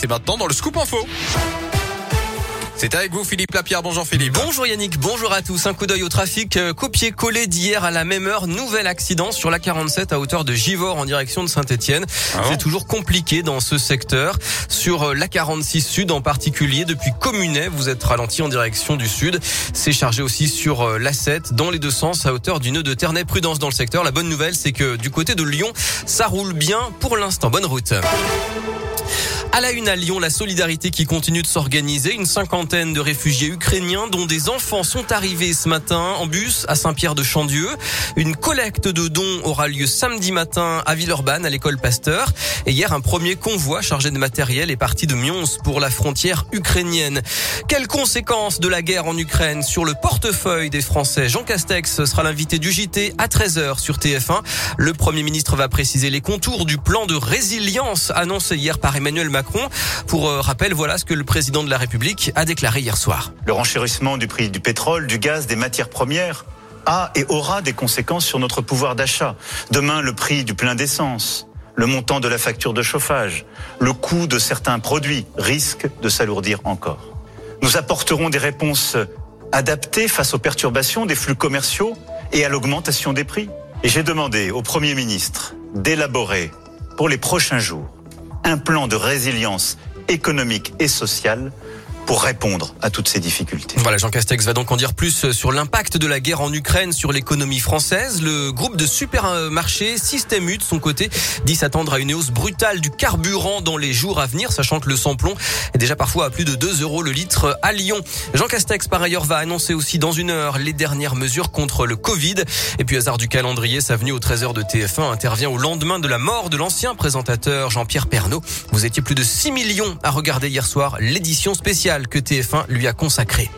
c'est maintenant dans le Scoop Info. C'est avec vous Philippe Lapierre. Bonjour Philippe. Bonjour Yannick, bonjour à tous. Un coup d'œil au trafic euh, copié-collé d'hier à la même heure. Nouvel accident sur la 47 à hauteur de Givors en direction de Saint-Etienne. Ah C'est toujours compliqué dans ce secteur. Sur euh, la 46 Sud en particulier, depuis Communet, vous êtes ralenti en direction du sud. C'est chargé aussi sur euh, la 7 dans les deux sens à hauteur du nœud de Ternay. Prudence dans le secteur. La bonne nouvelle, c'est que du côté de Lyon, ça roule bien pour l'instant. Bonne route. À la une à Lyon, la solidarité qui continue de s'organiser. Une cinquantaine de réfugiés ukrainiens dont des enfants sont arrivés ce matin en bus à Saint-Pierre-de-Chandieu. Une collecte de dons aura lieu samedi matin à Villeurbanne, à l'école Pasteur. Et hier, un premier convoi chargé de matériel est parti de Mions pour la frontière ukrainienne. Quelles conséquences de la guerre en Ukraine sur le portefeuille des Français? Jean Castex sera l'invité du JT à 13h sur TF1. Le Premier ministre va préciser les contours du plan de résilience annoncé hier par Emmanuel Macron. Pour euh, rappel, voilà ce que le président de la République a déclaré hier soir. Le renchérissement du prix du pétrole, du gaz, des matières premières a et aura des conséquences sur notre pouvoir d'achat. Demain, le prix du plein d'essence, le montant de la facture de chauffage, le coût de certains produits risquent de s'alourdir encore. Nous apporterons des réponses adaptées face aux perturbations des flux commerciaux et à l'augmentation des prix. Et j'ai demandé au Premier ministre d'élaborer pour les prochains jours un plan de résilience économique et sociale pour répondre à toutes ces difficultés. Voilà, Jean Castex va donc en dire plus sur l'impact de la guerre en Ukraine sur l'économie française. Le groupe de supermarchés Système U, de son côté, dit s'attendre à une hausse brutale du carburant dans les jours à venir, sachant que le samplon est déjà parfois à plus de 2 euros le litre à Lyon. Jean Castex, par ailleurs, va annoncer aussi dans une heure les dernières mesures contre le Covid. Et puis, hasard du calendrier, sa venue au 13h de TF1 intervient au lendemain de la mort de l'ancien présentateur Jean-Pierre Pernaud. Vous étiez plus de 6 millions à regarder hier soir l'édition spéciale que TF1 lui a consacrée.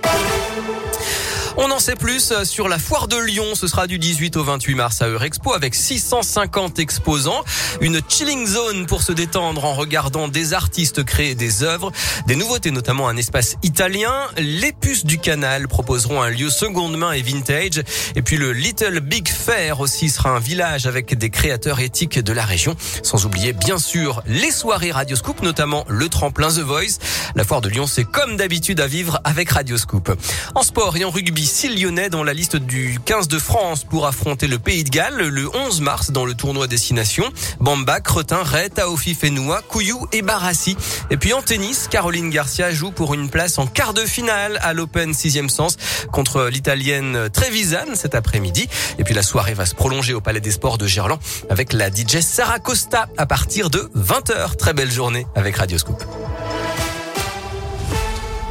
On en sait plus sur la foire de Lyon. Ce sera du 18 au 28 mars à Eurexpo avec 650 exposants. Une chilling zone pour se détendre en regardant des artistes créer des œuvres. Des nouveautés, notamment un espace italien. Les puces du canal proposeront un lieu seconde main et vintage. Et puis le Little Big Fair aussi sera un village avec des créateurs éthiques de la région. Sans oublier, bien sûr, les soirées Radioscoop, notamment le tremplin The Voice. La foire de Lyon, c'est comme d'habitude à vivre avec Radioscoop. En sport et en rugby, 6 Lyonnais dans la liste du 15 de France pour affronter le Pays de Galles le 11 mars dans le tournoi Destination. Bamba, Cretin, Ray, Taofi Fenoua, Couillou et Barassi. Et puis en tennis, Caroline Garcia joue pour une place en quart de finale à l'Open 6e sens contre l'Italienne Trevisan cet après-midi. Et puis la soirée va se prolonger au Palais des Sports de Gerland avec la DJ Sarah Costa à partir de 20h. Très belle journée avec Radio Scoop.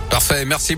Parfait, merci.